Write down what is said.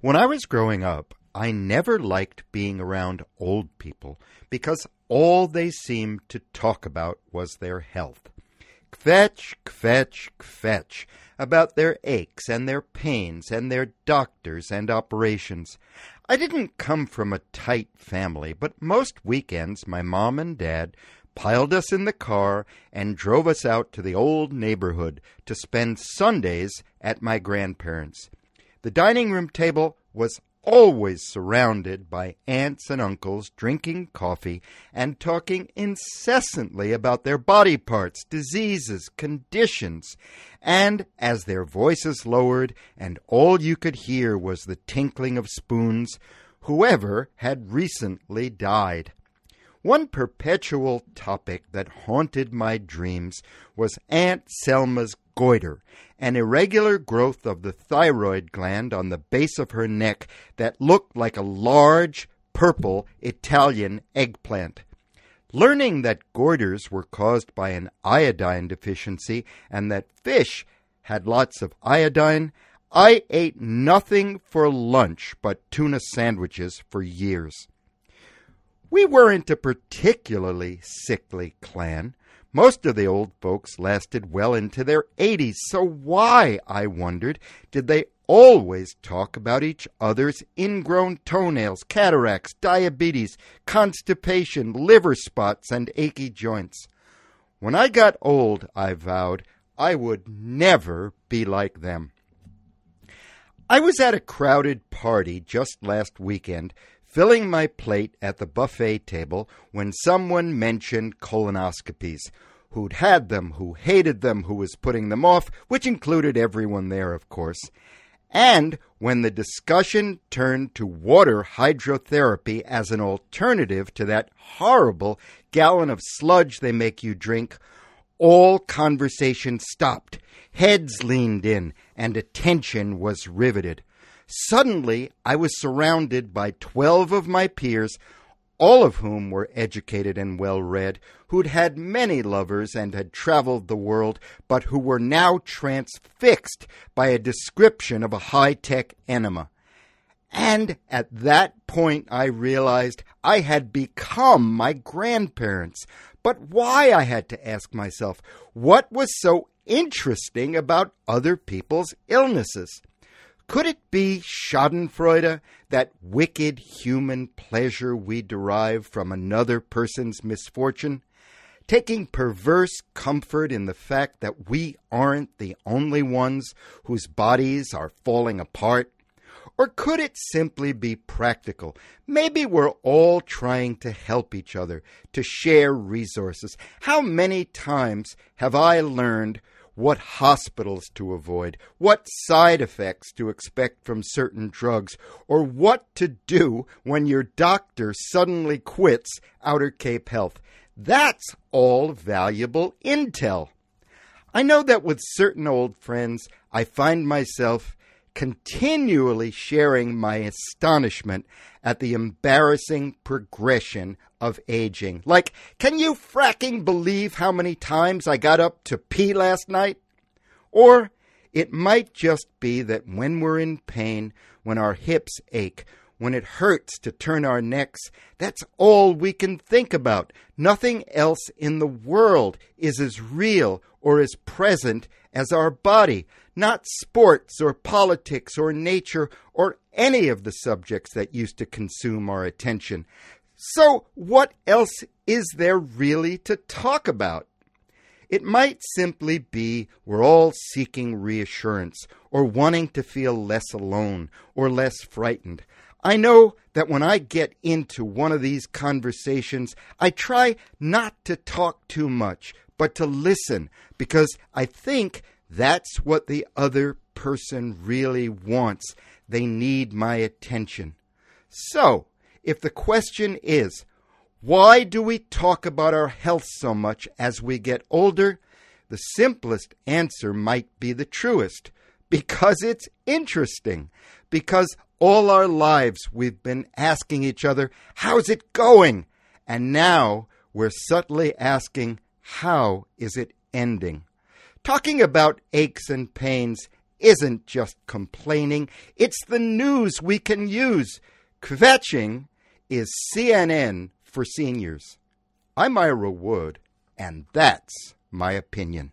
When I was growing up, I never liked being around old people because all they seemed to talk about was their health. Kvetch, kvetch, kvetch about their aches and their pains and their doctors and operations. I didn't come from a tight family, but most weekends my mom and dad piled us in the car and drove us out to the old neighborhood to spend Sundays at my grandparents'. The dining room table was always surrounded by aunts and uncles drinking coffee and talking incessantly about their body parts, diseases, conditions. And as their voices lowered and all you could hear was the tinkling of spoons, whoever had recently died. One perpetual topic that haunted my dreams was Aunt Selma's goiter, an irregular growth of the thyroid gland on the base of her neck that looked like a large, purple Italian eggplant. Learning that goiters were caused by an iodine deficiency and that fish had lots of iodine, I ate nothing for lunch but tuna sandwiches for years. We weren't a particularly sickly clan. Most of the old folks lasted well into their 80s, so why, I wondered, did they always talk about each other's ingrown toenails, cataracts, diabetes, constipation, liver spots, and achy joints? When I got old, I vowed, I would never be like them. I was at a crowded party just last weekend filling my plate at the buffet table when someone mentioned colonoscopies. Who'd had them, who hated them, who was putting them off, which included everyone there, of course. And when the discussion turned to water hydrotherapy as an alternative to that horrible gallon of sludge they make you drink, all conversation stopped. Heads leaned in, and attention was riveted. Suddenly, I was surrounded by 12 of my peers, all of whom were educated and well read, who'd had many lovers and had traveled the world, but who were now transfixed by a description of a high tech enema. And at that point, I realized I had become my grandparents. But why, I had to ask myself, what was so interesting about other people's illnesses? Could it be Schadenfreude, that wicked human pleasure we derive from another person's misfortune? Taking perverse comfort in the fact that we aren't the only ones whose bodies are falling apart? Or could it simply be practical? Maybe we're all trying to help each other, to share resources. How many times have I learned what hospitals to avoid, what side effects to expect from certain drugs, or what to do when your doctor suddenly quits Outer Cape Health. That's all valuable intel. I know that with certain old friends, I find myself continually sharing my astonishment at the embarrassing progression of aging. Like, can you fracking believe how many times I got up to pee last night? Or it might just be that when we're in pain, when our hips ache, when it hurts to turn our necks, that's all we can think about. Nothing else in the world is as real or as present as our body not sports or politics or nature or any of the subjects that used to consume our attention. So, what else is there really to talk about? It might simply be we're all seeking reassurance or wanting to feel less alone or less frightened. I know that when I get into one of these conversations, I try not to talk too much, but to listen because I think that's what the other person really wants. They need my attention. So, if the question is, why do we talk about our health so much as we get older? The simplest answer might be the truest because it's interesting. Because all our lives, we've been asking each other, How's it going? And now we're subtly asking, How is it ending? Talking about aches and pains isn't just complaining, it's the news we can use. Kvetching is CNN for seniors. I'm Ira Wood, and that's my opinion.